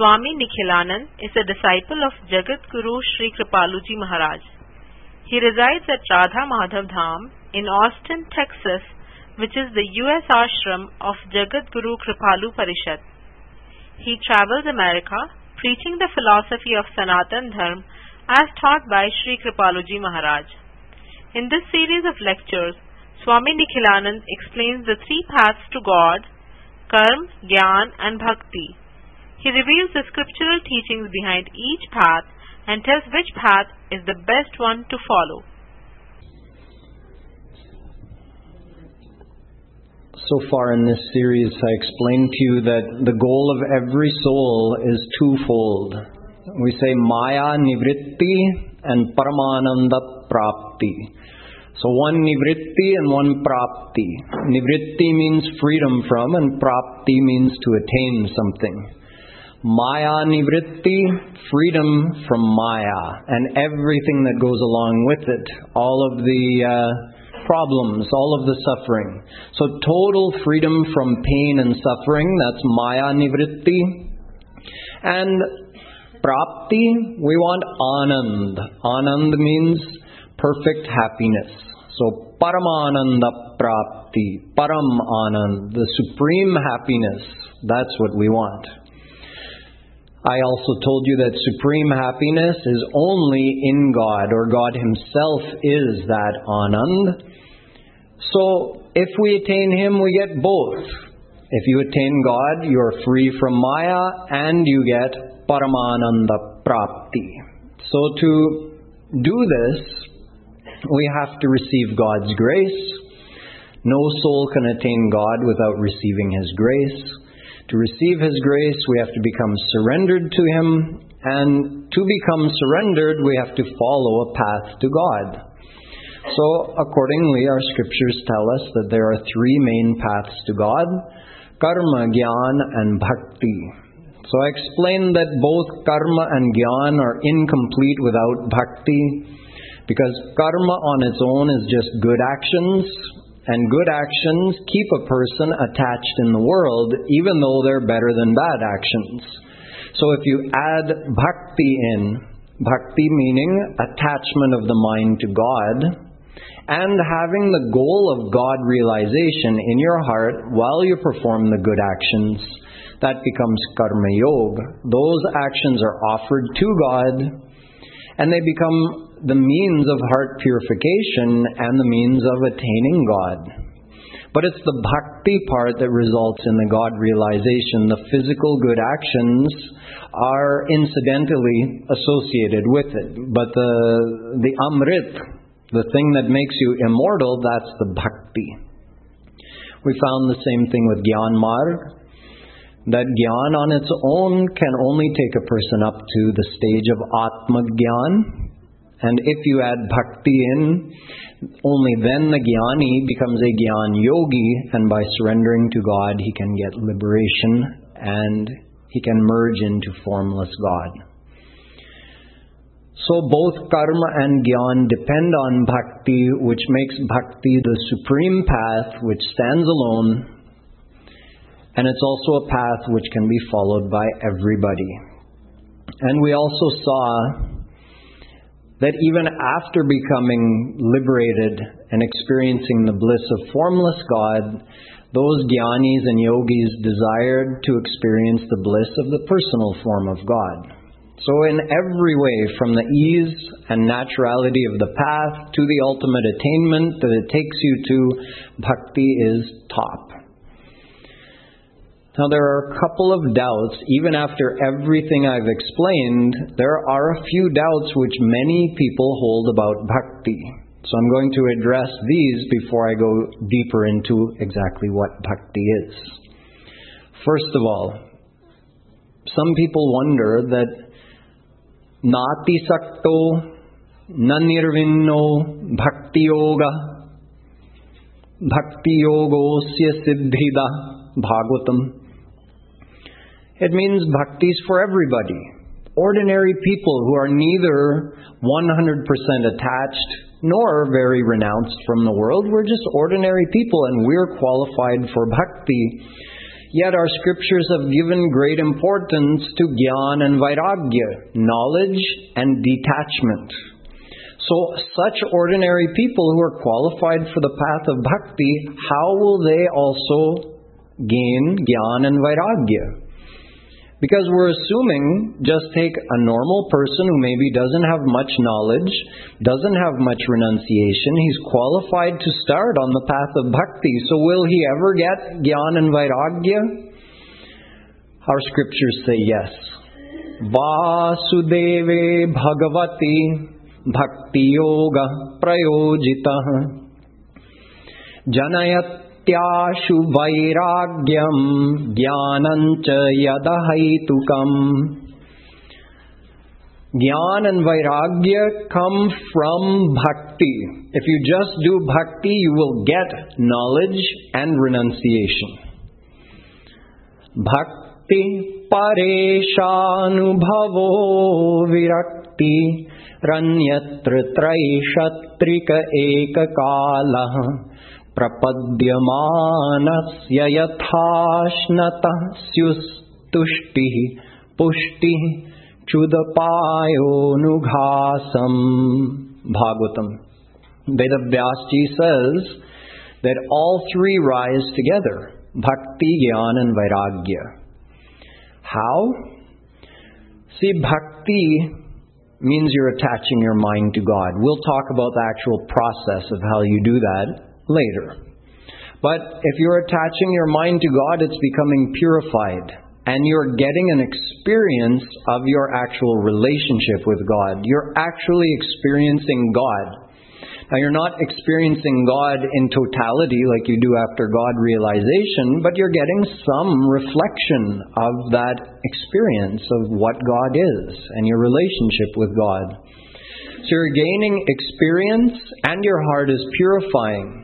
Swami Nikhilanand is a disciple of Jagat Guru Sri Kripaluji Maharaj. He resides at Radha Madhav Dham in Austin, Texas, which is the US ashram of Jagat Guru Kripalu Parishad. He travels America preaching the philosophy of Sanatan Dharma as taught by Sri Kripaluji Maharaj. In this series of lectures, Swami Nikhilanand explains the three paths to God, Karma, Gyan and Bhakti. He reveals the scriptural teachings behind each path and tells which path is the best one to follow. So far in this series, I explained to you that the goal of every soul is twofold. We say Maya Nivritti and Paramananda Prapti. So one Nivritti and one Prapti. Nivritti means freedom from, and Prapti means to attain something. Maya Nivritti, freedom from Maya, and everything that goes along with it. All of the uh, problems, all of the suffering. So total freedom from pain and suffering, that's Maya Nivritti. And Prapti, we want Anand. Anand means perfect happiness. So Paramananda Prapti, Param Anand, the supreme happiness, that's what we want. I also told you that supreme happiness is only in God, or God Himself is that Anand. So, if we attain Him, we get both. If you attain God, you are free from Maya and you get Paramananda Prapti. So, to do this, we have to receive God's grace. No soul can attain God without receiving His grace. To receive His grace, we have to become surrendered to Him, and to become surrendered, we have to follow a path to God. So, accordingly, our scriptures tell us that there are three main paths to God karma, gyan, and bhakti. So, I explained that both karma and gyan are incomplete without bhakti because karma on its own is just good actions, and good actions keep a person attached in the world, even though they're better than bad actions. So if you add bhakti in, bhakti meaning attachment of the mind to God, and having the goal of God realization in your heart while you perform the good actions, that becomes karma yoga. Those actions are offered to God, and they become the means of heart purification and the means of attaining God. But it's the bhakti part that results in the God realization. The physical good actions are incidentally associated with it. But the, the amrit, the thing that makes you immortal, that's the bhakti. We found the same thing with Gyan Marg. That Gyan on its own can only take a person up to the stage of Atma Gyan, and if you add bhakti in, only then the jnani becomes a gyan yogi, and by surrendering to God, he can get liberation and he can merge into formless God. So both karma and gyan depend on bhakti, which makes bhakti the supreme path which stands alone, and it's also a path which can be followed by everybody. And we also saw that even after becoming liberated and experiencing the bliss of formless God, those jnanis and yogis desired to experience the bliss of the personal form of God. So, in every way, from the ease and naturality of the path to the ultimate attainment that it takes you to, bhakti is top. Now, there are a couple of doubts, even after everything I've explained, there are a few doubts which many people hold about bhakti. So I'm going to address these before I go deeper into exactly what bhakti is. First of all, some people wonder that nati sakto nanirvinno bhakti yoga bhakti yogosya siddhida bhagavatam it means bhakti is for everybody. Ordinary people who are neither 100% attached nor very renounced from the world. We're just ordinary people and we're qualified for bhakti. Yet our scriptures have given great importance to Gyan and Vairagya, knowledge and detachment. So, such ordinary people who are qualified for the path of bhakti, how will they also gain Gyan and Vairagya? Because we're assuming just take a normal person who maybe doesn't have much knowledge, doesn't have much renunciation, he's qualified to start on the path of bhakti. So will he ever get Gyan and Vairagya? Our scriptures say yes. Vasudeve Bhagavati Bhakti Yoga Prayojita Janayat त्याशु वैराग्यम् ज्ञानञ्च यदहैतुकम् Gyan and Vairagya come from bhakti. If you just do bhakti, you will get knowledge and renunciation. Bhakti pareshanubhavo virakti ranyatra traishatrika ekakala प्रपद्यमानस्य यथाश्नतः स्युस्तुष्टिः पुष्टिः क्षुदपायोनुघासम् Bhagavatam. Vedavyasji says that all three rise together bhakti, jnana, and vairagya. How? See, bhakti means you're attaching your mind to God. We'll talk about the actual process of how you do that later. But if you're attaching your mind to God, it's becoming purified. And you're getting an experience of your actual relationship with God. You're actually experiencing God. Now, you're not experiencing God in totality like you do after God realization, but you're getting some reflection of that experience of what God is and your relationship with God. So you're gaining experience and your heart is purifying.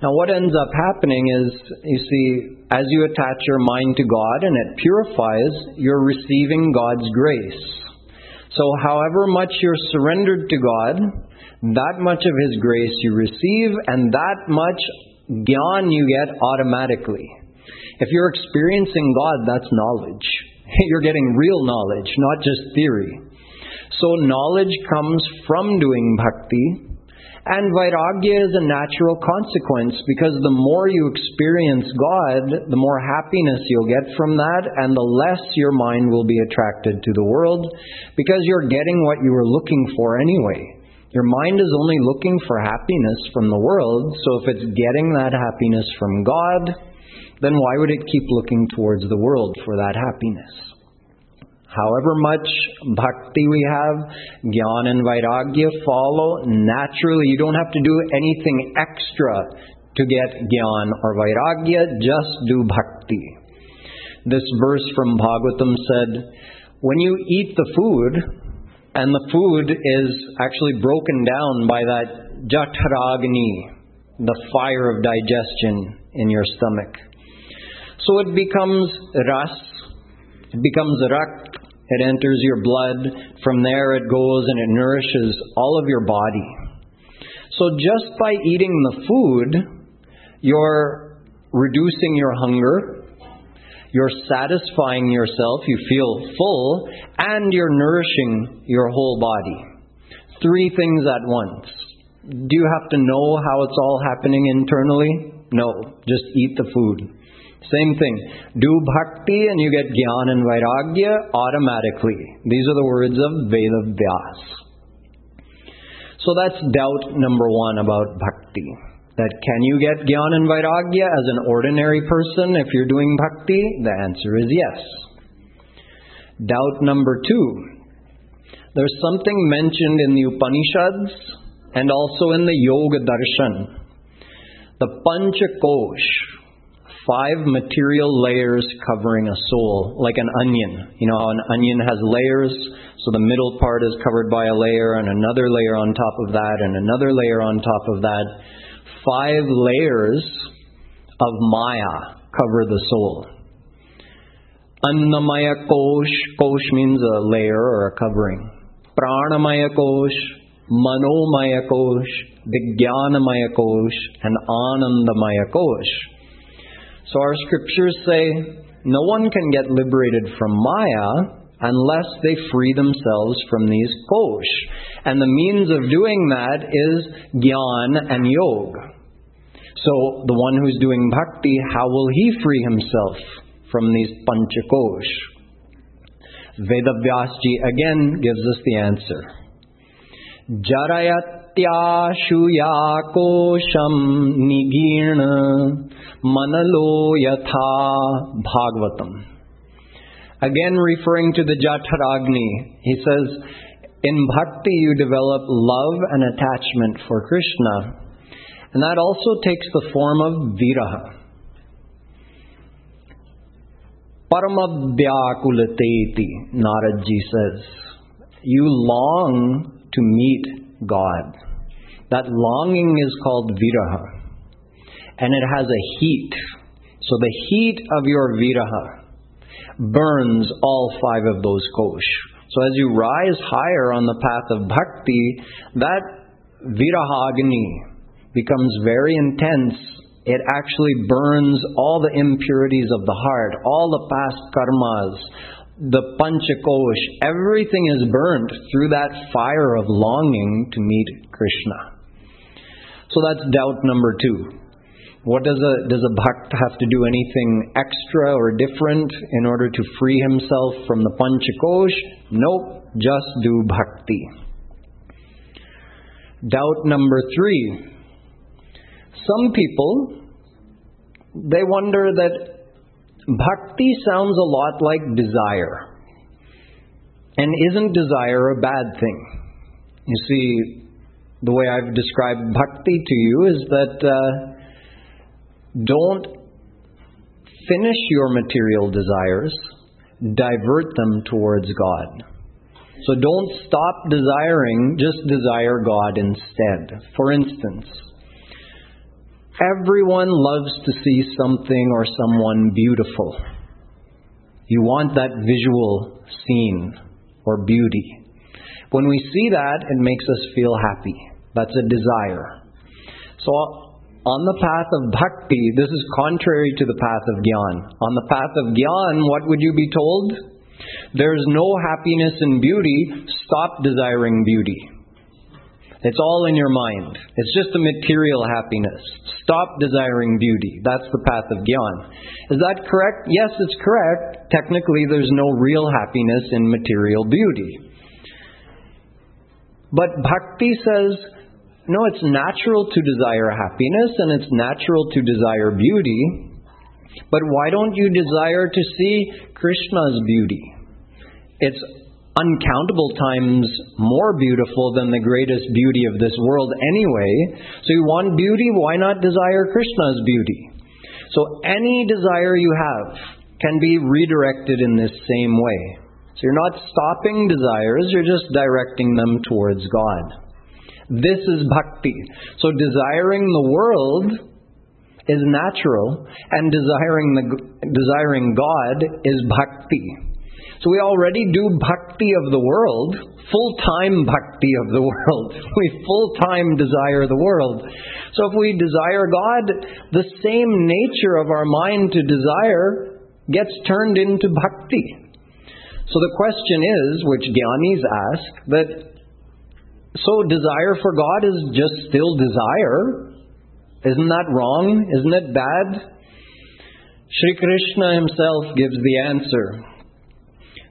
Now, what ends up happening is, you see, as you attach your mind to God and it purifies, you're receiving God's grace. So, however much you're surrendered to God, that much of His grace you receive, and that much gyan you get automatically. If you're experiencing God, that's knowledge. You're getting real knowledge, not just theory. So, knowledge comes from doing bhakti, and vairagya is a natural consequence because the more you experience God, the more happiness you'll get from that, and the less your mind will be attracted to the world because you're getting what you were looking for anyway. Your mind is only looking for happiness from the world, so if it's getting that happiness from God, then why would it keep looking towards the world for that happiness? However much bhakti we have, jnana and vairagya follow naturally. You don't have to do anything extra to get jnana or vairagya, just do bhakti. This verse from Bhagavatam said, when you eat the food, and the food is actually broken down by that jataragni, the fire of digestion in your stomach. So it becomes ras, it becomes rakt, it enters your blood. From there it goes and it nourishes all of your body. So just by eating the food, you're reducing your hunger, you're satisfying yourself, you feel full, and you're nourishing your whole body. Three things at once. Do you have to know how it's all happening internally? No, just eat the food. Same thing. Do bhakti and you get jnana and vairagya automatically. These are the words of Veda Vyas. So that's doubt number one about bhakti. That can you get jnana and vairagya as an ordinary person if you're doing bhakti? The answer is yes. Doubt number two. There's something mentioned in the Upanishads and also in the Yoga Darshan. The Panchakosh, five material layers covering a soul, like an onion. You know how an onion has layers? So the middle part is covered by a layer, and another layer on top of that, and another layer on top of that. Five layers of Maya cover the soul. Annamaya kosh, kosh means a layer or a covering. Pranamaya kosh, Manomaya kosh, Vijnanamaya kosh, and Anandamaya kosh. So our scriptures say no one can get liberated from Maya unless they free themselves from these kosh. And the means of doing that is gyan and yoga. So the one who's doing bhakti, how will he free himself from these panchakosh? Vedavyasji again gives us the answer. Jarayatyashuya kosham nigirna manalo yatha bhagavatam. Again referring to the Jataragni, he says, in bhakti you develop love and attachment for Krishna. And that also takes the form of viraha. Paramabhyakulateti, Naradji says. You long to meet God. That longing is called viraha. And it has a heat. So the heat of your viraha burns all five of those kosh. So as you rise higher on the path of bhakti, that virahagni becomes very intense it actually burns all the impurities of the heart, all the past karmas, the panchakosh, everything is burnt through that fire of longing to meet Krishna. So that's doubt number two. What does a does a bhakt have to do anything extra or different in order to free himself from the panchakosh? Nope, just do bhakti. Doubt number three. Some people they wonder that bhakti sounds a lot like desire. And isn't desire a bad thing? You see, the way I've described bhakti to you is that uh, don't finish your material desires, divert them towards God. So don't stop desiring, just desire God instead. For instance, everyone loves to see something or someone beautiful. You want that visual scene or beauty. When we see that, it makes us feel happy. That's a desire. So on the path of bhakti, this is contrary to the path of gyan. On the path of gyan, what would you be told? There's no happiness in beauty. Stop desiring beauty. It's all in your mind. It's just a material happiness. Stop desiring beauty. That's the path of gyan. Is that correct? Yes, it's correct. Technically, there's no real happiness in material beauty. But bhakti says, no, it's natural to desire happiness and it's natural to desire beauty. But why don't you desire to see Krishna's beauty? It's uncountable times more beautiful than the greatest beauty of this world anyway. So you want beauty, why not desire Krishna's beauty? So any desire you have can be redirected in this same way. So you're not stopping desires, you're just directing them towards God. This is bhakti. So desiring the world is natural, and desiring the desiring God is bhakti. So we already do bhakti of the world, full time bhakti of the world. We full time desire the world. So if we desire God, the same nature of our mind to desire gets turned into bhakti. So the question is, which Gyanis ask, that so desire for God is just still desire. Isn't that wrong? Isn't it bad? Sri Krishna himself gives the answer.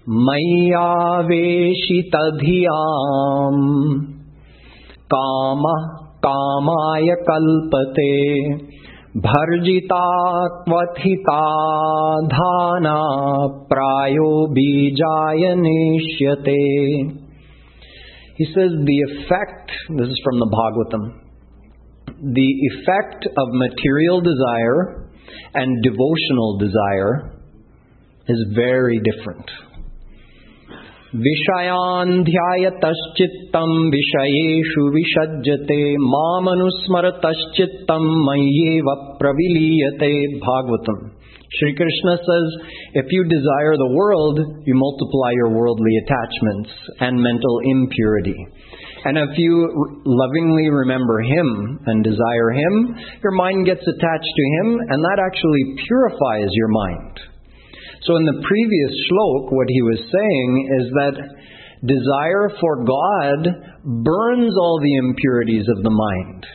मय्यावेशितधियाम् kama कामाय कल्पते भर्जिता क्वथिता धाना प्रायो बीजाय नेष्यते he says the effect, this is from the Bhagavatam, the effect of material desire and devotional desire is very different. विषयान्ध्यायतश्चित्तं विषयेषु विषज्यते मामनुस्मरतश्चित्तं मय्येव प्रविलीयते Bhagavatam. Sri Krishna says, if you desire the world, you multiply your worldly attachments and mental impurity. And if you lovingly remember Him and desire Him, your mind gets attached to Him, and that actually purifies your mind. So in the previous shlok, what he was saying is that desire for God burns all the impurities of the mind.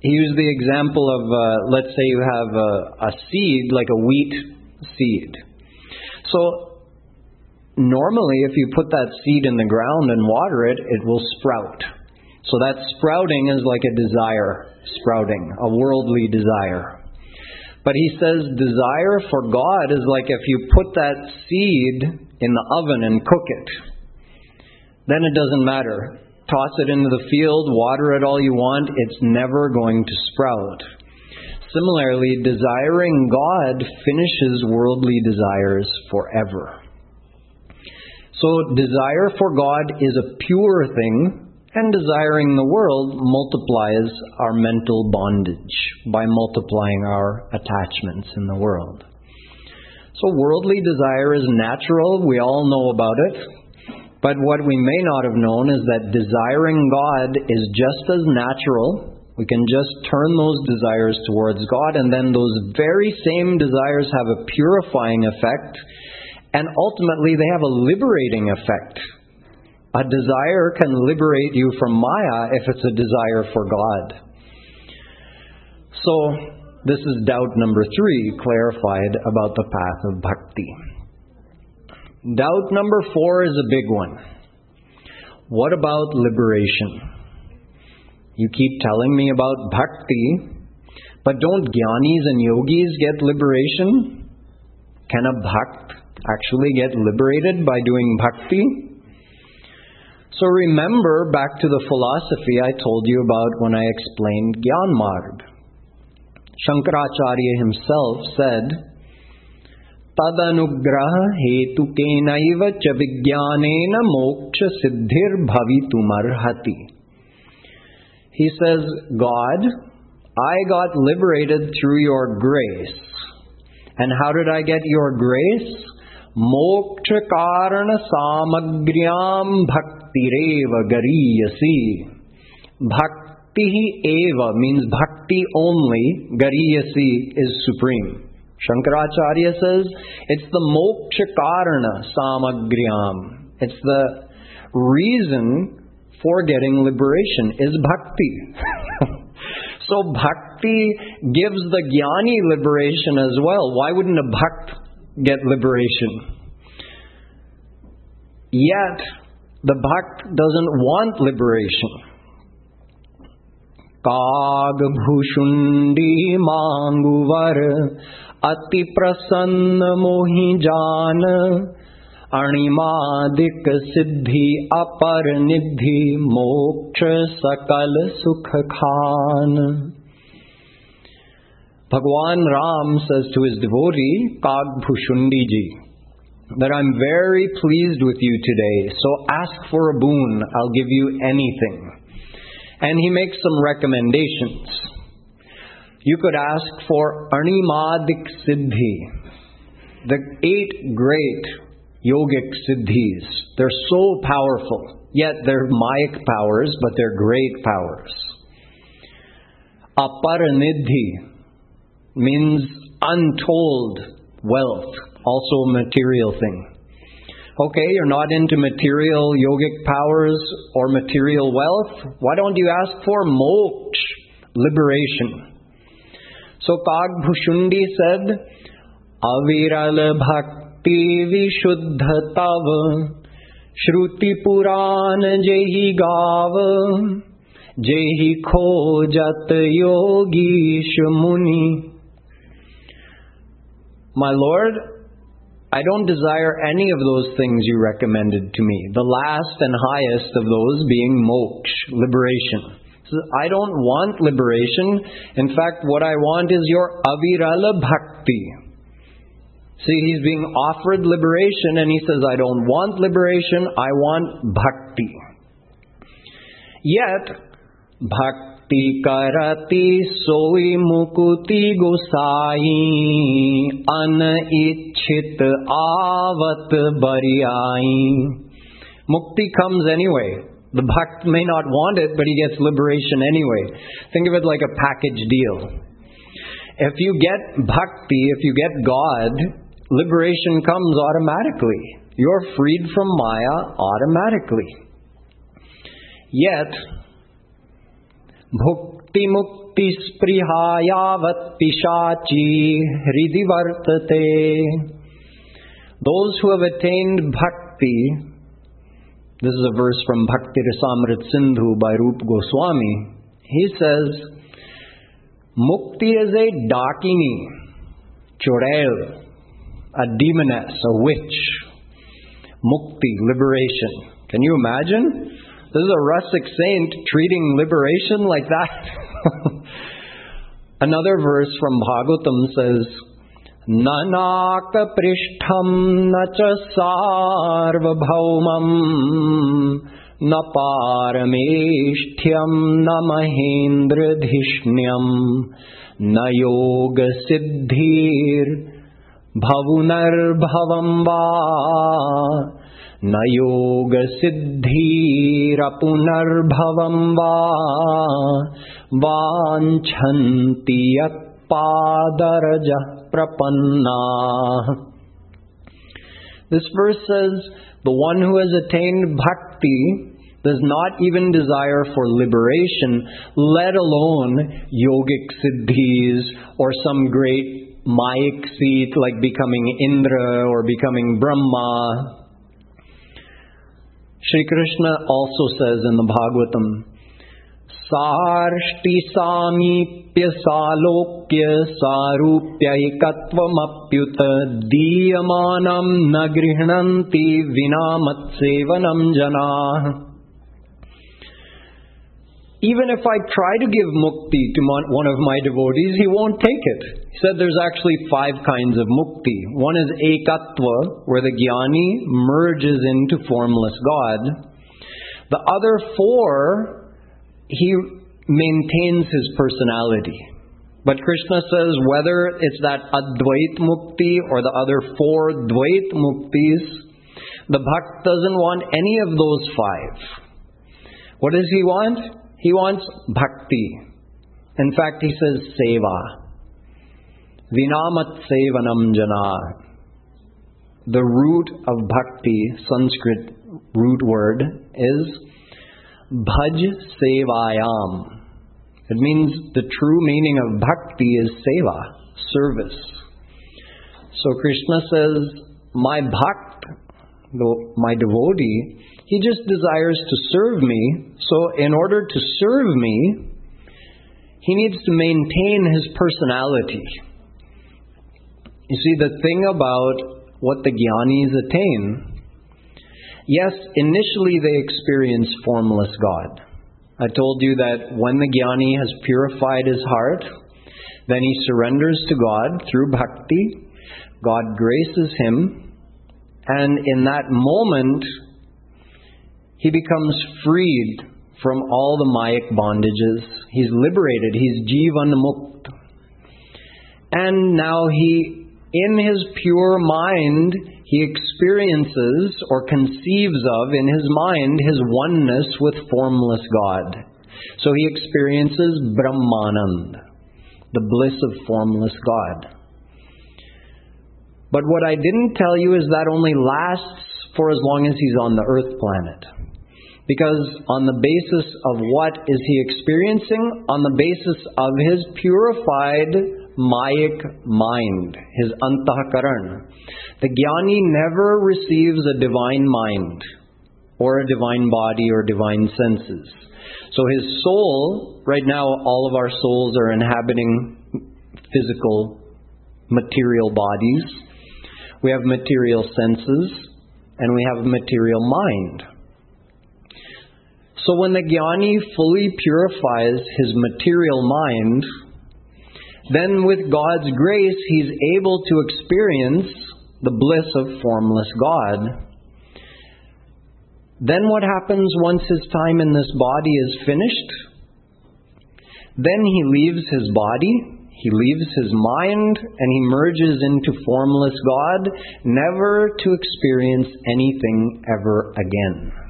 He used the example of, uh, let's say you have a, a seed, like a wheat seed. So normally, if you put that seed in the ground and water it, it will sprout. So that sprouting is like a desire sprouting, a worldly desire. But he says desire for God is like if you put that seed in the oven and cook it, then it doesn't matter toss it into the field, water it all you want, it's never going to sprout. Similarly, desiring God finishes worldly desires forever. So, desire for God is a pure thing, and desiring the world multiplies our mental bondage by multiplying our attachments in the world. So, worldly desire is natural, we all know about it. But what we may not have known is that desiring God is just as natural. We can just turn those desires towards God, and then those very same desires have a purifying effect, and ultimately they have a liberating effect. A desire can liberate you from Maya if it's a desire for God. So, this is doubt number three clarified about the path of bhakti. Doubt number four is a big one. What about liberation? You keep telling me about bhakti, but don't jnanis and yogis get liberation? Can a bhakt actually get liberated by doing bhakti? So remember back to the philosophy I told you about when I explained Gyan Marg. Shankaracharya himself said, तदनुग्रह हेतुकेनैव च विज्ञानेन मोक्ष सिद्धिर्भवितुमर्हति He says, God, I got liberated through your grace. And how did I get your grace? Moksha karana samagryam bhaktireva gariyasi. Bhakti eva means bhakti only, gariyasi is supreme. Shankaracharya says it's the moksha karana samagryam. It's the reason for getting liberation is bhakti. so bhakti gives the jnani liberation as well. Why wouldn't a bhakt get liberation? Yet the bhakt doesn't want liberation. काग भूषुंडी मांगुवर अति प्रसन्न मोहि जान अणिमादिक सिद्धि अपर निधि मोक्ष सकल सुख Khan Bhagwan Ram says to his devotee, Kag Bhushundi ji, that I'm very pleased with you today, so ask for a boon, I'll give you anything. And he makes some recommendations you could ask for Animadik Siddhi, the eight great yogic siddhis. They're so powerful, yet they're Mayak powers, but they're great powers. Aparanidhi means untold wealth, also a material thing. Okay, you're not into material yogic powers or material wealth. Why don't you ask for moksha, liberation? So Kagbhushundi said, Aviral bhakti vishuddha tav Shruti puran jehi gav Jehi khojat yogish muni My Lord, I don't desire any of those things you recommended to me, the last and highest of those being moksha, liberation. I don't want liberation. In fact, what I want is your avirala bhakti. See, he's being offered liberation and he says, I don't want liberation, I want bhakti. Yet, bhakti भक्ति करति सोई मुकुति गोसाई अन इच्छित आवत बरियाई Mukti comes anyway. The bhakt may not want it, but he gets liberation anyway. Think of it like a package deal. If you get bhakti, if you get God, liberation comes automatically. You're freed from Maya automatically. Yet, pishachi hridi vartate. Those who have attained bhakti, this is a verse from Bhakti Rasamrit Sindhu by Rup Goswami. He says, Mukti is a dakini, chorel, a demoness, a witch. Mukti, liberation. Can you imagine? This is a rustic saint treating liberation like that. Another verse from Bhagavatam says, ननाकपृष्ठं न च सार्वभौमम् न पारमेष्ठ्यं न महेन्द्रधिष्ण्यम् न योगसिद्धिर्भवुनर्भवं वा न योगसिद्धिरपुनर्भवं वा वाञ्छन्ति यत्पादरजः prapanna. This verse says, the one who has attained bhakti does not even desire for liberation, let alone yogic siddhis or some great mayic seat like becoming Indra or becoming Brahma. Shri Krishna also says in the Bhagavatam, सार्ष्टिसामीप्य सालोक्य सारूप्यैकत्वमप्युत दीयमानं न गृह्णन्ति विना मत्सेवनं जनाः even if I try to give mukti to one of my devotees, he won't take it. He said there's actually five kinds of mukti. One is ekatva, where the jnani merges into formless God. The other four he maintains his personality. But Krishna says whether it's that Advait Mukti or the other four Dvait Muktis, the Bhakt doesn't want any of those five. What does he want? He wants Bhakti. In fact, he says Seva. Vinamat Sevanam Jana. The root of Bhakti, Sanskrit root word, is Bhaj Sevayam. It means the true meaning of bhakti is seva, service. So Krishna says, My bhakt, my devotee, he just desires to serve me. So in order to serve me, he needs to maintain his personality. You see, the thing about what the jnanis attain Yes, initially they experience formless God. I told you that when the jnani has purified his heart, then he surrenders to God through bhakti. God graces him, and in that moment, he becomes freed from all the mayic bondages. He's liberated. He's jivan. And now he, in his pure mind, he experiences or conceives of in his mind his oneness with formless God. So he experiences Brahmanand, the bliss of formless God. But what I didn't tell you is that only lasts for as long as he's on the earth planet. Because on the basis of what is he experiencing? On the basis of his purified mayic mind, his antahkaran. The jnani never receives a divine mind or a divine body or divine senses. So his soul, right now, all of our souls are inhabiting physical, material bodies. We have material senses and we have material mind. So when the jnani fully purifies his material mind, then with God's grace, he's able to experience the bliss of formless God. Then what happens once his time in this body is finished? Then he leaves his body, he leaves his mind, and he merges into formless God, never to experience anything ever again.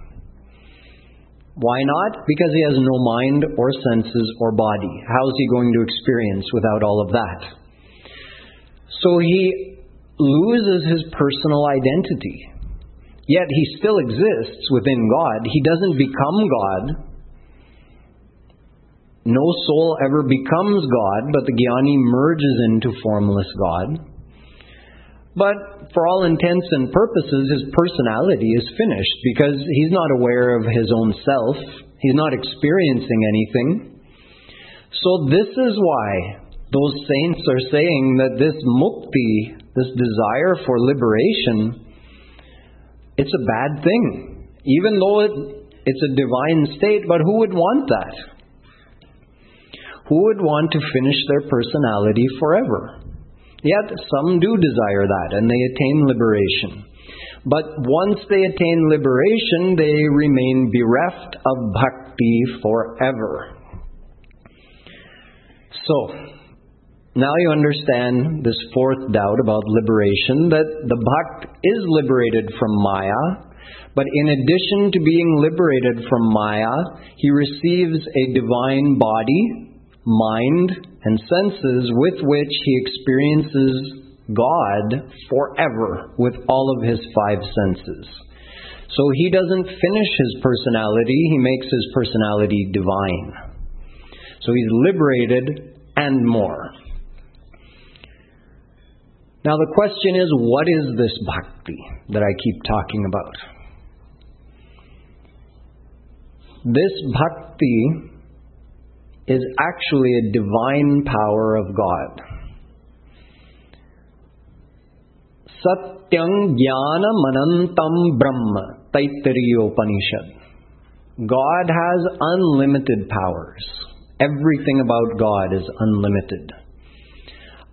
Why not? Because he has no mind or senses or body. How is he going to experience without all of that? So he loses his personal identity. Yet he still exists within God. He doesn't become God. No soul ever becomes God, but the Jnani merges into formless God. But for all intents and purposes, his personality is finished because he's not aware of his own self. He's not experiencing anything. So, this is why those saints are saying that this mukti, this desire for liberation, it's a bad thing. Even though it, it's a divine state, but who would want that? Who would want to finish their personality forever? Yet some do desire that and they attain liberation. But once they attain liberation, they remain bereft of bhakti forever. So, now you understand this fourth doubt about liberation that the bhakt is liberated from Maya, but in addition to being liberated from Maya, he receives a divine body, mind, and senses with which he experiences God forever with all of his five senses. So he doesn't finish his personality, he makes his personality divine. So he's liberated and more. Now the question is what is this bhakti that I keep talking about? This bhakti is actually a divine power of God. Satyam Jnanamanantam Brahma, Taittiriya Upanishad. God has unlimited powers. Everything about God is unlimited.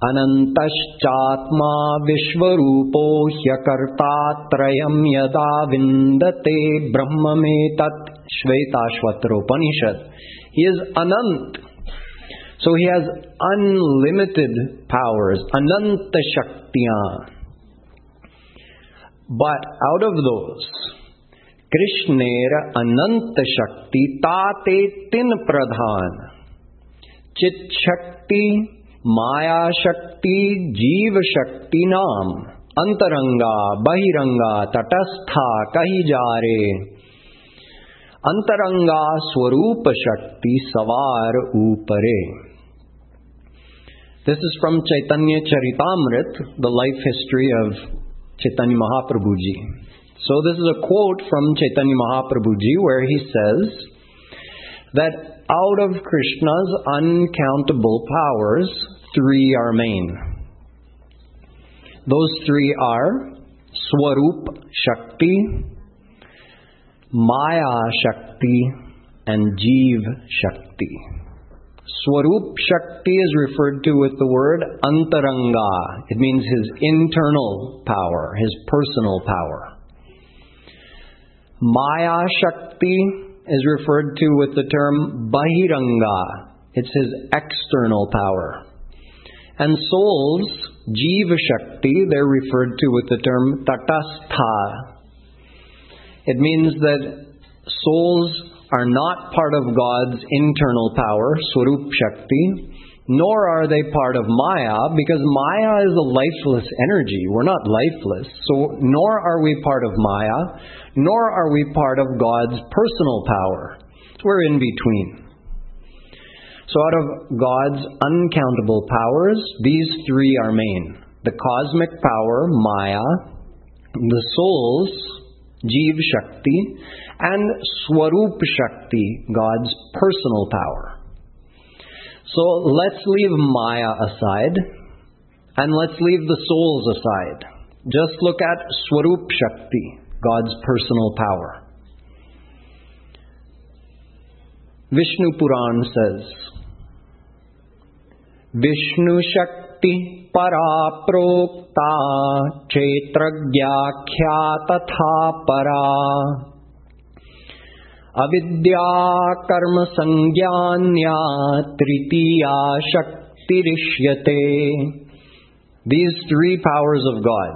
अनन्तश्चात्मा विश्वरूपो ह्यकर्तात्रयं यदा विन्दते ब्रह्ममेतत् श्वेताश्वत्रोपनिषद He is Anant. So he has unlimited powers, Ananta Shaktiyan. But out of those, Krishnera Ananta Shakti Tate Tin Pradhan. Chit Shakti माया शक्ति जीव शक्ति नाम अंतरंगा बहिरंगा तटस्था कही जा रे अंतरंगा स्वरूप शक्ति सवार ऊपरे This is from Chaitanya Charitamrit, the life history of Chaitanya Mahaprabhuji. So this is a quote from Chaitanya Mahaprabhuji where he says that out of Krishna's uncountable powers, three are main. Those three are Swarup Shakti, Maya Shakti, and Jeev Shakti. Swarup Shakti is referred to with the word Antaranga. It means his internal power, his personal power. Maya Shakti is referred to with the term Bahiranga. It's his external power. And souls, Jiva Shakti, they're referred to with the term Tatastha. It means that souls are not part of God's internal power, Swarup Shakti, nor are they part of Maya, because Maya is a lifeless energy. We're not lifeless. So, nor are we part of Maya, nor are we part of God's personal power. We're in between. So, out of God's uncountable powers, these three are main the cosmic power, Maya, the souls, Jeev Shakti, and Swarup Shakti, God's personal power. So let's leave Maya aside and let's leave the souls aside. Just look at Swarup Shakti, God's personal power. Vishnu Puran says, Shakti para prokta kshetragyakya tatha para अविद्या कर्म संज्ञान्या तृतीया शक्तिरिष्यते of God,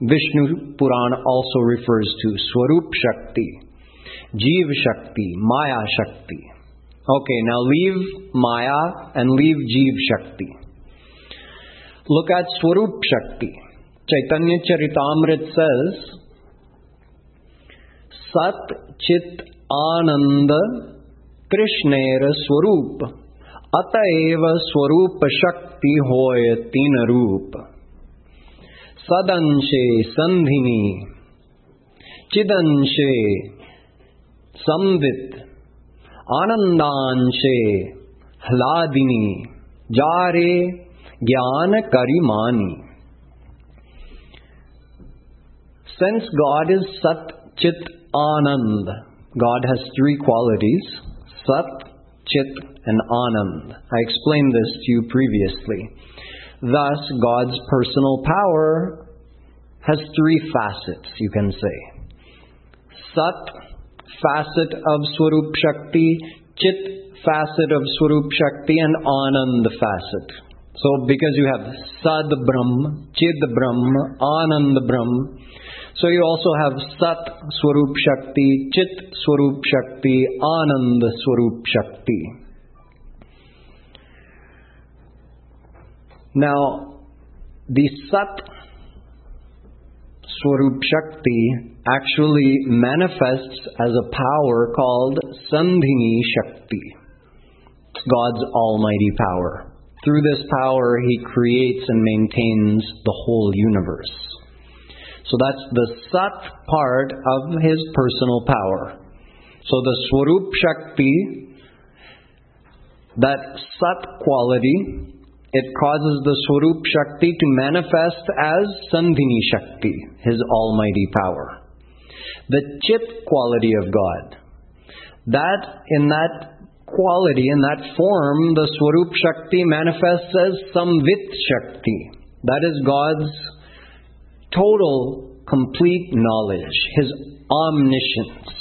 Vishnu Puran also refers to Swarup Shakti, Jeev Shakti, Maya Shakti. Okay, now leave Maya and leave Jeev Shakti. Look at Swarup Shakti. Chaitanya Charitamrit says, Sat Chit आनंद कृष्णेर स्वरूप अतएव स्वरूप शक्ति होय तीन रूप सदंशे संधिनी चिदंशे संवित आनंदांशे ह्लादिनी जारे ज्ञान करिमानी Since God is Sat Chit Anand, God has three qualities Sat, Chit, and Anand. I explained this to you previously. Thus, God's personal power has three facets, you can say. Sat, facet of Swarup Shakti, Chit, facet of Swarup Shakti, and Anand, facet. So, because you have Sad Brahm, Chid Brahm, Anand Brahm, so you also have Sat Swarup Shakti, Chit Swarup Shakti, Anand Swarup Shakti. Now, the Sat Swarup Shakti actually manifests as a power called Sandhini Shakti. God's almighty power. Through this power, He creates and maintains the whole universe. So that's the Sat part of his personal power. So the Swarup Shakti, that Sat quality, it causes the Swarup Shakti to manifest as Sandhini Shakti, his almighty power. The Chit quality of God, that in that quality, in that form, the Swarup Shakti manifests as Samvit Shakti. That is God's total, complete knowledge, His omniscience.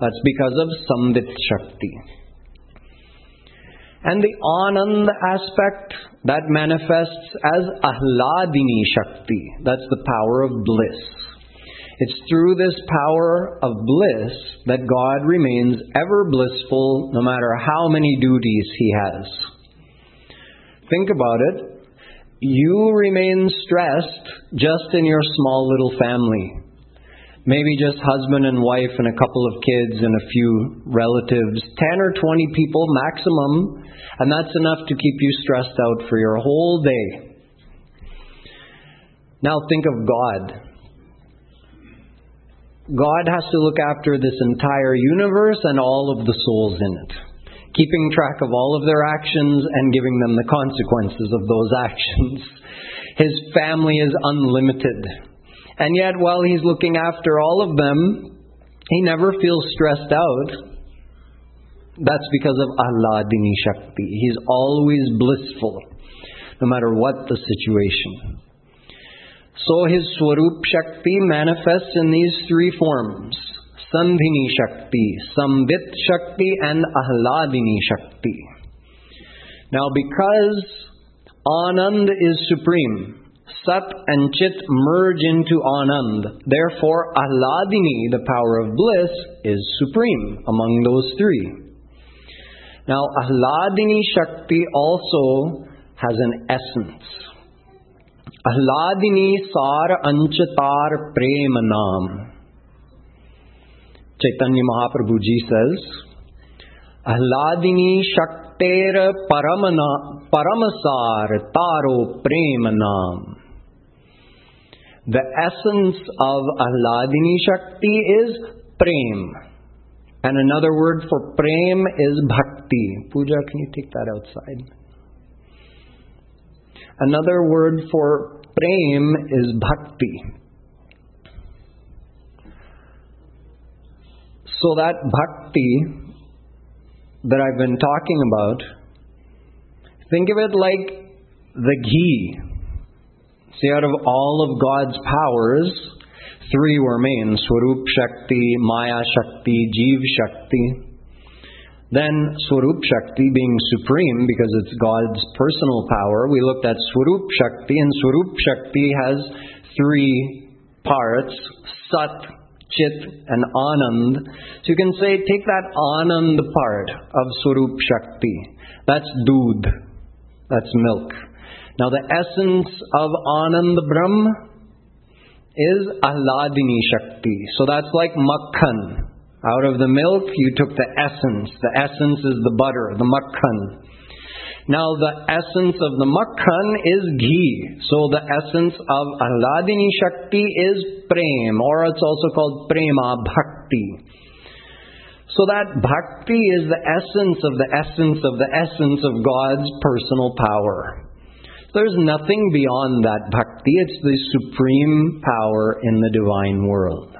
That's because of Samvit Shakti. And the Anand aspect that manifests as Ahladini Shakti. That's the power of bliss. It's through this power of bliss that God remains ever blissful no matter how many duties He has. Think about it you remain stressed just in your small little family. Maybe just husband and wife and a couple of kids and a few relatives, 10 or 20 people maximum, and that's enough to keep you stressed out for your whole day. Now think of God. God has to look after this entire universe and all of the souls in it keeping track of all of their actions and giving them the consequences of those actions. His family is unlimited. And yet, while he's looking after all of them, he never feels stressed out. That's because of Ahladini Shakti. He's always blissful, no matter what the situation. So his Swarup Shakti manifests in these three forms Sandhini Shakti, Samvit Shakti, and Ahladini Shakti. Now, because Anand is supreme, Sat and Chit merge into Anand. Therefore, Ahladini, the power of bliss, is supreme among those three. Now, Ahladini Shakti also has an essence. Ahladini Sar Anchatar Premanam. Chaitanya Mahaprabhu ji says, Ahladini Shakter Paramana, Paramasar Taro Premanam. The essence of Ahladini Shakti is Prem. And another word for Prem is Bhakti. Puja, can you take that outside? Another word for Prem is Bhakti. So that bhakti that I've been talking about, think of it like the ghee. See, out of all of God's powers, three were main Swarup Shakti, Maya Shakti, Jeev Shakti. Then Swarup Shakti being supreme because it's God's personal power, we looked at Swarup Shakti, and Swarup Shakti has three parts Sat, Chit, and Anand. So you can say, take that Anand part of Swarup Shakti. That's Dood, That's milk. Now the essence of Anand Brahm is Ahladini Shakti. So that's like Makhan. Out of the milk, you took the essence. The essence is the butter, the Makhan. Now, the essence of the Makhan is ghee. So, the essence of Ahladini Shakti is Prem, or it's also called Prema Bhakti. So, that Bhakti is the essence of the essence of the essence of God's personal power. There's nothing beyond that bhakti. It's the supreme power in the divine world.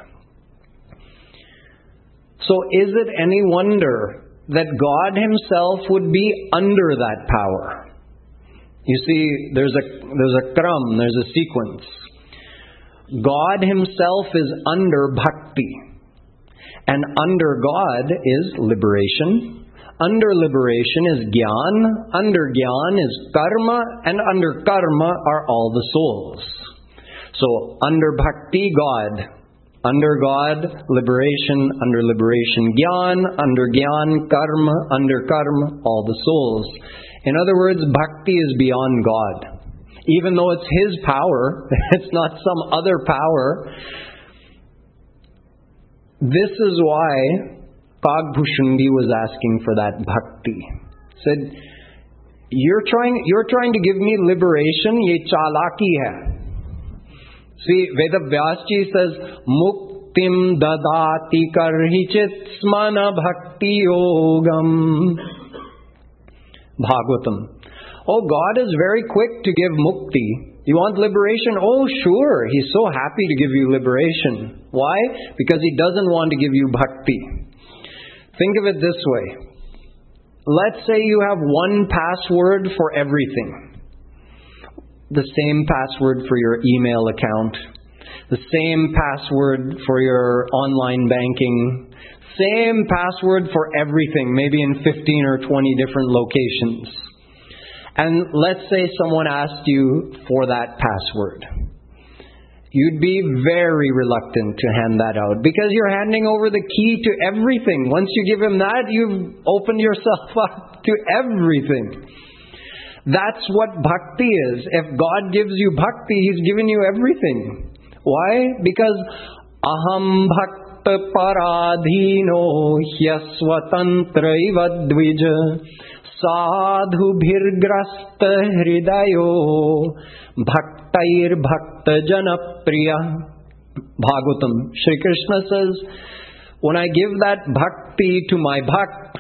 So is it any wonder that God Himself would be under that power? You see, there's a, there's a kram, there's a sequence. God Himself is under bhakti. And under God is liberation, under liberation is gyan, under gyan is karma, and under karma are all the souls. So, under bhakti, God. Under God, liberation. Under liberation, gyan. Under gyan, karma. Under karma, all the souls. In other words, bhakti is beyond God. Even though it's His power, it's not some other power. This is why Kagbhushundi was asking for that bhakti. Said, you're trying, you're trying to give me liberation, ye chalaki hai. See, Vedavyasji says, Muktim dadati karhichit smana bhakti yogam. Bhagavatam. Oh, God is very quick to give mukti. You want liberation? Oh, sure. He's so happy to give you liberation. Why? Because He doesn't want to give you bhakti. Think of it this way. Let's say you have one password for everything. The same password for your email account, the same password for your online banking, same password for everything, maybe in 15 or 20 different locations. And let's say someone asked you for that password you'd be very reluctant to hand that out because you're handing over the key to everything. Once you give him that, you've opened yourself up to everything. That's what bhakti is. If God gives you bhakti, He's given you everything. Why? Because aham bhakta paradhino hyaswatantra dvija साधुभिर्ग्रस्त हृदयो भक्तैर्भक्त जनप्रिय Bhagavatam. Shri Krishna says, when I give that bhakti to my bhakt,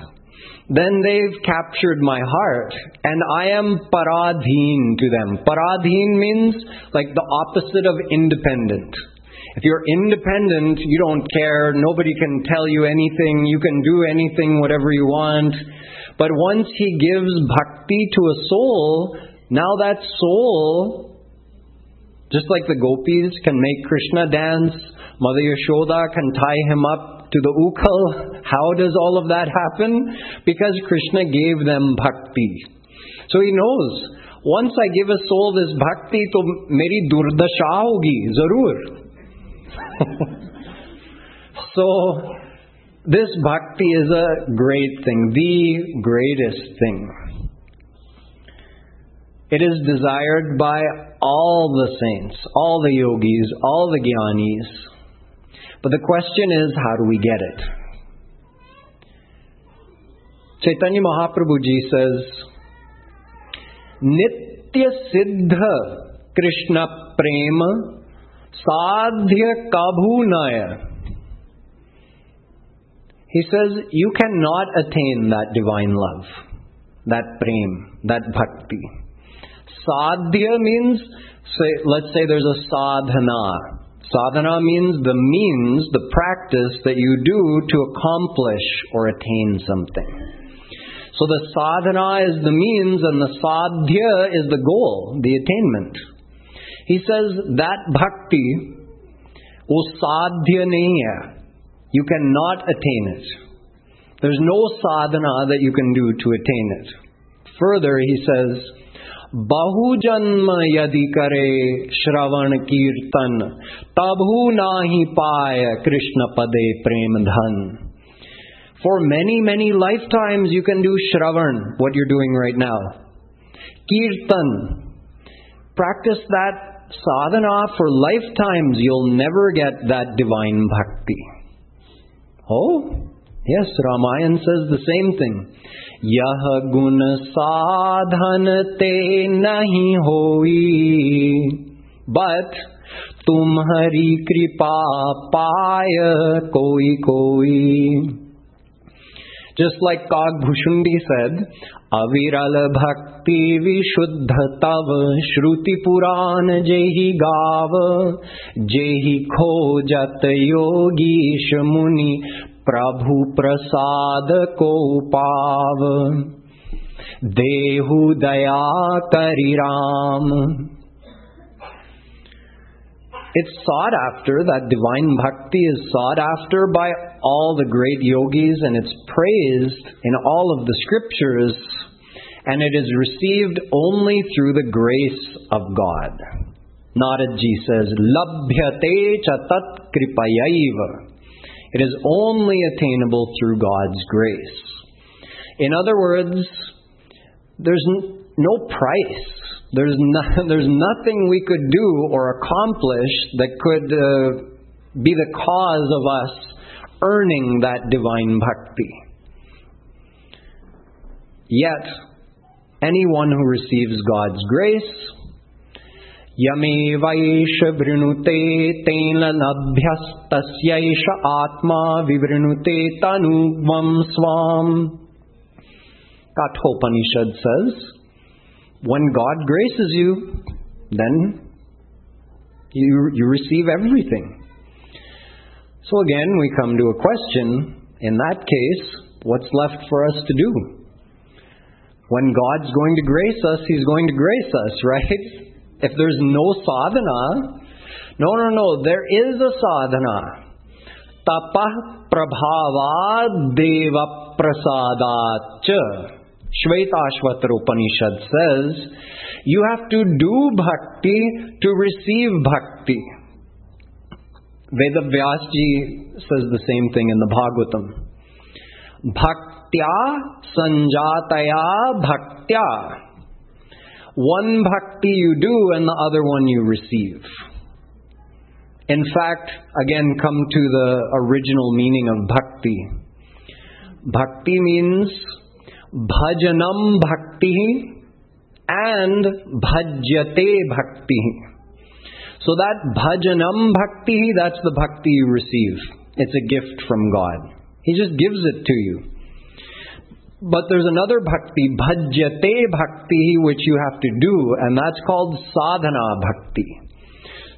then they've captured my heart and I am paradhin to them. Paradhin means like the opposite of independent. If you're independent, you don't care, nobody can tell you anything, you can do anything, whatever you want. But once he gives bhakti to a soul, now that soul, just like the gopis can make Krishna dance, Mother Yashoda can tie him up to the ukal. How does all of that happen? Because Krishna gave them bhakti. So he knows, once I give a soul this bhakti, to meri durdasha hogi, zarur. so, this bhakti is a great thing, the greatest thing. It is desired by all the saints, all the yogis, all the gyanis. But the question is, how do we get it? Chaitanya Mahaprabhu ji says, Nitya Siddha Krishna Prema Sadhya Kabhunaya he says, You cannot attain that divine love, that prem, that bhakti. Sadhya means, say, let's say there's a sadhana. Sadhana means the means, the practice that you do to accomplish or attain something. So the sadhana is the means and the sadhya is the goal, the attainment. He says that bhakti वो साध्य नहीं है you cannot attain it. There's no sadhana that you can do to attain it. Further, he says, Bahu janma yadi kare shravan kirtan tabhu nahi paya krishna pade prem. For many, many lifetimes, you can do shravan, what you're doing right now. Kirtan. Practice that sadhana for lifetimes, you'll never get that divine bhakti. Oh? Yes, Ramayan says the same thing. यह गुण साधन ते नहीं होई but तुम्हारी कृपा पाय कोई कोई Just like Kagbhushundi said, Aviral bhakti vishuddh tav shruti puran jehi gav jehi khojat yogish muni prabhu prasad ko pav देहु दया करि Ram it's sought after, that divine bhakti is sought after by all the great yogis and it's praised in all of the scriptures and it is received only through the grace of God. Naradji says, Labhyate cha tat kripayaiva. It is only attainable through God's grace. In other words, there's no price there's, no, there's nothing we could do or accomplish that could uh, be the cause of us earning that divine bhakti. Yet, anyone who receives God's grace, यमेवैष वृणुते तेन लभ्यस्तस्यैष आत्मा विवृणुते तनुग्मं स्वाम् Kathopanishad says, when God graces you, then you, you receive everything. So again, we come to a question. In that case, what's left for us to do? When God's going to grace us, He's going to grace us, right? If there's no sadhana, no, no, no, there is a sadhana. Tapah prabhava deva prasadat Shvetashvatara Upanishad says, you have to do bhakti to receive bhakti. Vedavyasji says the same thing in the Bhagavatam. Bhaktya sanjataya bhaktya. One bhakti you do and the other one you receive. In fact, again, come to the original meaning of bhakti. Bhakti means bhajanam bhakti and bhajyate bhakti. So that bhajanam bhakti, that's the bhakti you receive. It's a gift from God. He just gives it to you. But there's another bhakti, bhajyate bhakti, which you have to do, and that's called sadhana bhakti.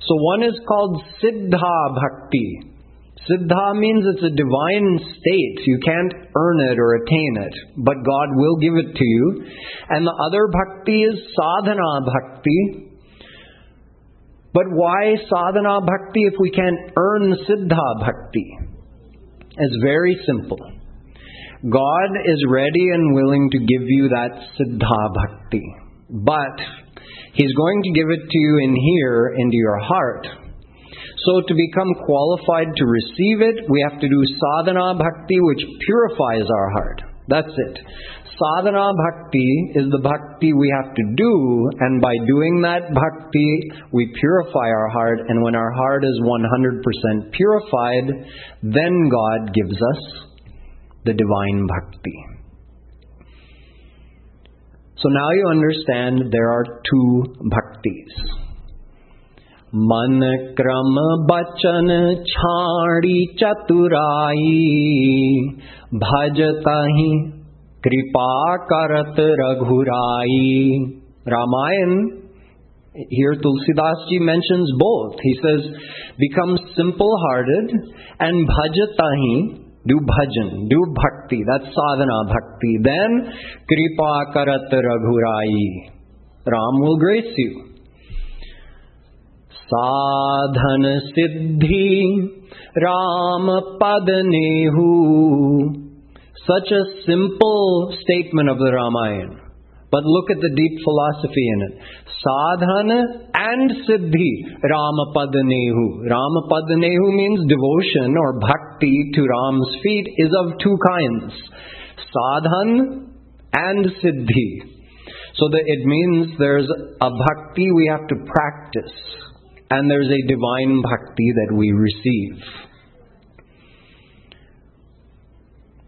So one is called siddha bhakti, Siddha means it's a divine state. You can't earn it or attain it, but God will give it to you. And the other bhakti is sadhana bhakti. But why sadhana bhakti if we can't earn siddha bhakti? It's very simple. God is ready and willing to give you that siddha bhakti. But He's going to give it to you in here, into your heart so to become qualified to receive it, we have to do sadhana bhakti, which purifies our heart. That's it. Sadhana bhakti is the bhakti we have to do, and by doing that bhakti, we purify our heart, and when our heart is 100% purified, then God gives us the divine bhakti. So now you understand there are two bhaktis. मन क्रम बचन छाड़ी चतुराई भजतहि कृपा करत रघुराई Ramayan here Tulsidas ji mentions both. He says, become simple hearted and bhajatahi, do bhajan, do bhakti, that's sadhana bhakti. Then kripa karat raghurai. Ram will grace you. साधन सिद्धि राम पद Nehu such a simple statement of the Ramayana. But look at the deep philosophy in it. Sadhana and Siddhi, Ramapadanehu. Ramapadanehu means devotion or bhakti to Ram's feet is of two kinds. Sadhan and Siddhi. So that it means there's a bhakti we have to practice, and there's a divine bhakti that we receive.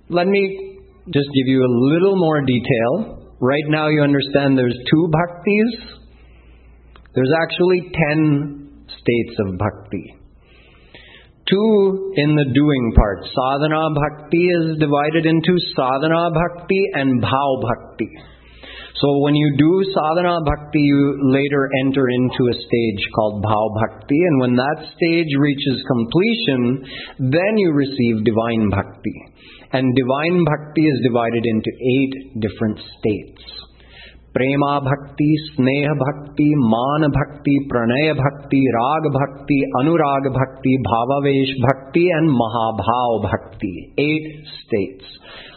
Let me just give you a little more detail. Right now, you understand there's two bhaktis. There's actually ten states of bhakti. Two in the doing part. Sadhana bhakti is divided into sadhana bhakti and bhav bhakti. So when you do sadhana bhakti, you later enter into a stage called bhav bhakti, and when that stage reaches completion, then you receive divine bhakti. And divine bhakti is divided into eight different states. Prema bhakti, sneha bhakti, man bhakti, pranaya bhakti, rag bhakti, anurag bhakti, bhavavesh bhakti, and mahabhav bhakti. Eight states.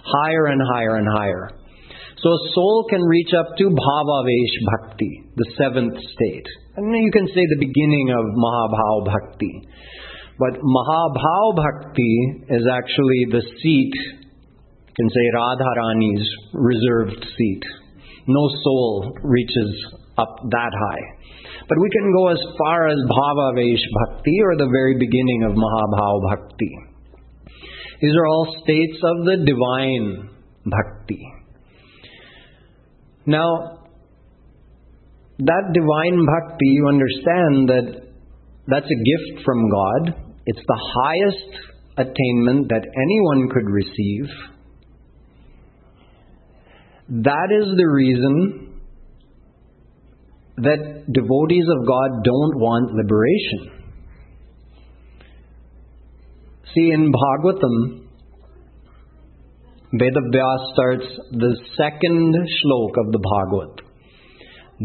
Higher and higher and higher. So a soul can reach up to bhavavesh bhakti, the seventh state. And you can say the beginning of mahabhav bhakti. But Mahabhav Bhakti is actually the seat, you can say Radharani's reserved seat. No soul reaches up that high. But we can go as far as Bhavavesh Bhakti or the very beginning of Mahabhav Bhakti. These are all states of the divine Bhakti. Now, that divine Bhakti, you understand that that's a gift from God. It's the highest attainment that anyone could receive. That is the reason that devotees of God don't want liberation. See, in Bhagavatam, Veda starts the second slok of the Bhagavat.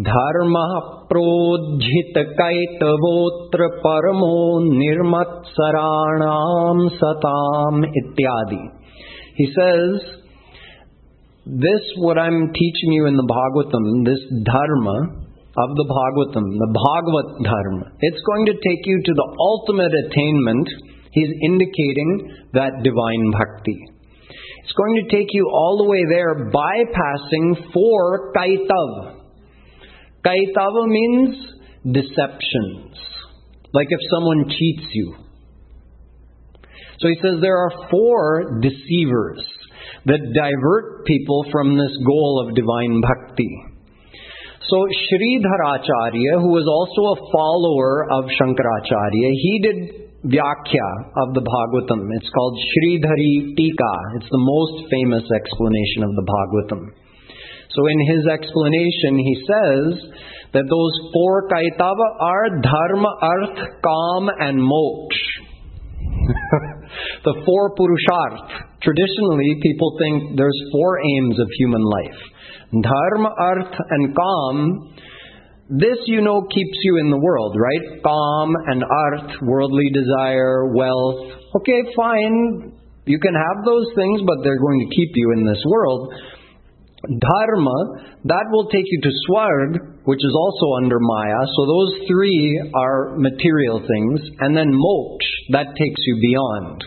Dharma prodjhita kaitavotra paramo nirmatsaranam satam ityadi. He says, this what I'm teaching you in the Bhagavatam, this dharma of the Bhagavatam, the Bhagavat dharma, it's going to take you to the ultimate attainment. He's indicating that divine bhakti. It's going to take you all the way there bypassing four kaitav. Kaitava means deceptions. Like if someone cheats you. So he says there are four deceivers that divert people from this goal of divine bhakti. So Sridharacharya, who was also a follower of Shankaracharya, he did Vyakhya of the Bhagavatam. It's called Sridhari Tika. It's the most famous explanation of the Bhagavatam. So in his explanation, he says that those four kaitava are dharma, arth, kam, and moksha. the four purusharth. Traditionally, people think there's four aims of human life. Dharma, arth, and kam. This, you know, keeps you in the world, right? Kam and arth, worldly desire, wealth. Okay, fine. You can have those things, but they're going to keep you in this world. Dharma, that will take you to Swarg, which is also under Maya. So those three are material things. And then Moksha, that takes you beyond.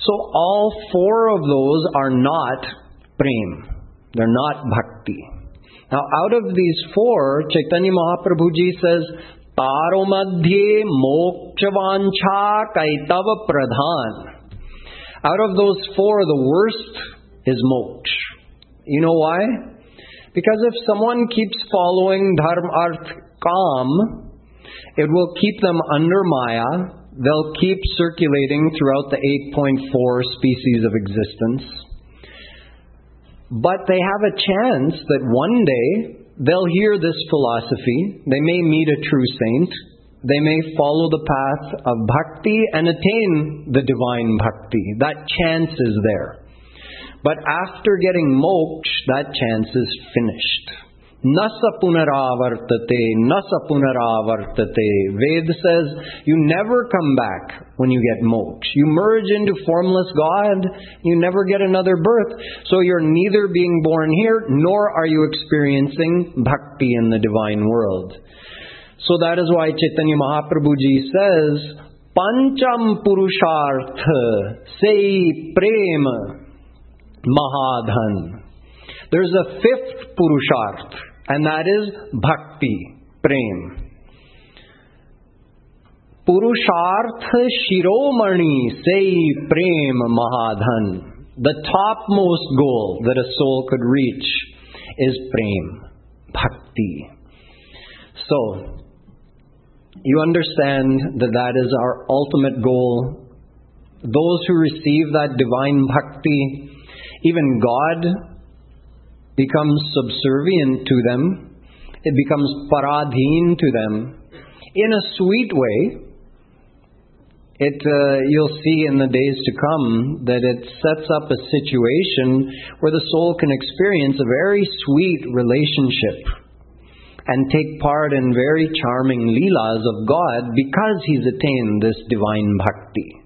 So all four of those are not Prem. They're not Bhakti. Now out of these four, Chaitanya Mahaprabhuji says, Taro madhye mokshavancha kaitava pradhan. Out of those four, the worst is moksha. You know why? Because if someone keeps following dharma, arth, kam, it will keep them under maya. They'll keep circulating throughout the 8.4 species of existence. But they have a chance that one day they'll hear this philosophy. They may meet a true saint. They may follow the path of bhakti and attain the divine bhakti. That chance is there. But after getting moksha, that chance is finished. Nasa punaravartate, nasa punaravartate. Ved says you never come back when you get moksha. You merge into formless God, you never get another birth. So you're neither being born here nor are you experiencing bhakti in the divine world. So that is why Chaitanya Mahaprabhuji says, Pancham Purushartha Sei Prema Mahadhan. There's a fifth Purusharth, and that is Bhakti, Prem. Purusharth Shiromani Sei Prem Mahadhan. The topmost goal that a soul could reach is Prem, Bhakti. So, you understand that that is our ultimate goal. Those who receive that divine bhakti, even God becomes subservient to them. It becomes paradhin to them in a sweet way. It, uh, you'll see in the days to come that it sets up a situation where the soul can experience a very sweet relationship and take part in very charming leelas of God because he's attained this divine bhakti.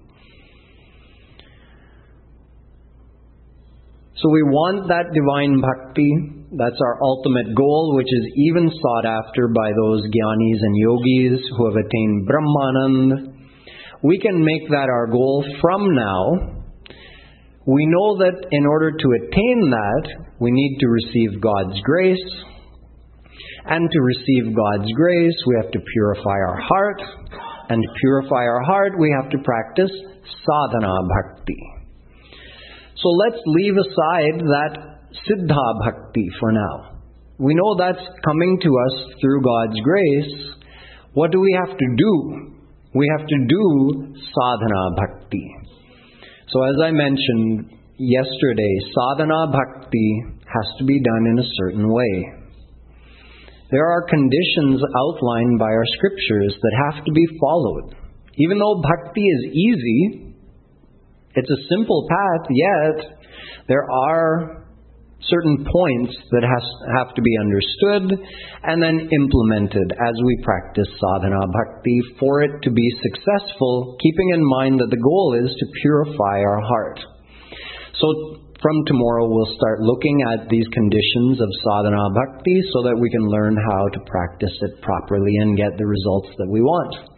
So we want that divine bhakti. That's our ultimate goal, which is even sought after by those gyanis and yogis who have attained Brahmanand. We can make that our goal from now. We know that in order to attain that, we need to receive God's grace. And to receive God's grace, we have to purify our heart. And to purify our heart, we have to practice sadhana bhakti. So let's leave aside that siddha bhakti for now. We know that's coming to us through God's grace. What do we have to do? We have to do sadhana bhakti. So as I mentioned yesterday, sadhana bhakti has to be done in a certain way. There are conditions outlined by our scriptures that have to be followed. Even though bhakti is easy, it's a simple path, yet there are certain points that has, have to be understood and then implemented as we practice sadhana bhakti for it to be successful, keeping in mind that the goal is to purify our heart. So from tomorrow we'll start looking at these conditions of sadhana bhakti so that we can learn how to practice it properly and get the results that we want.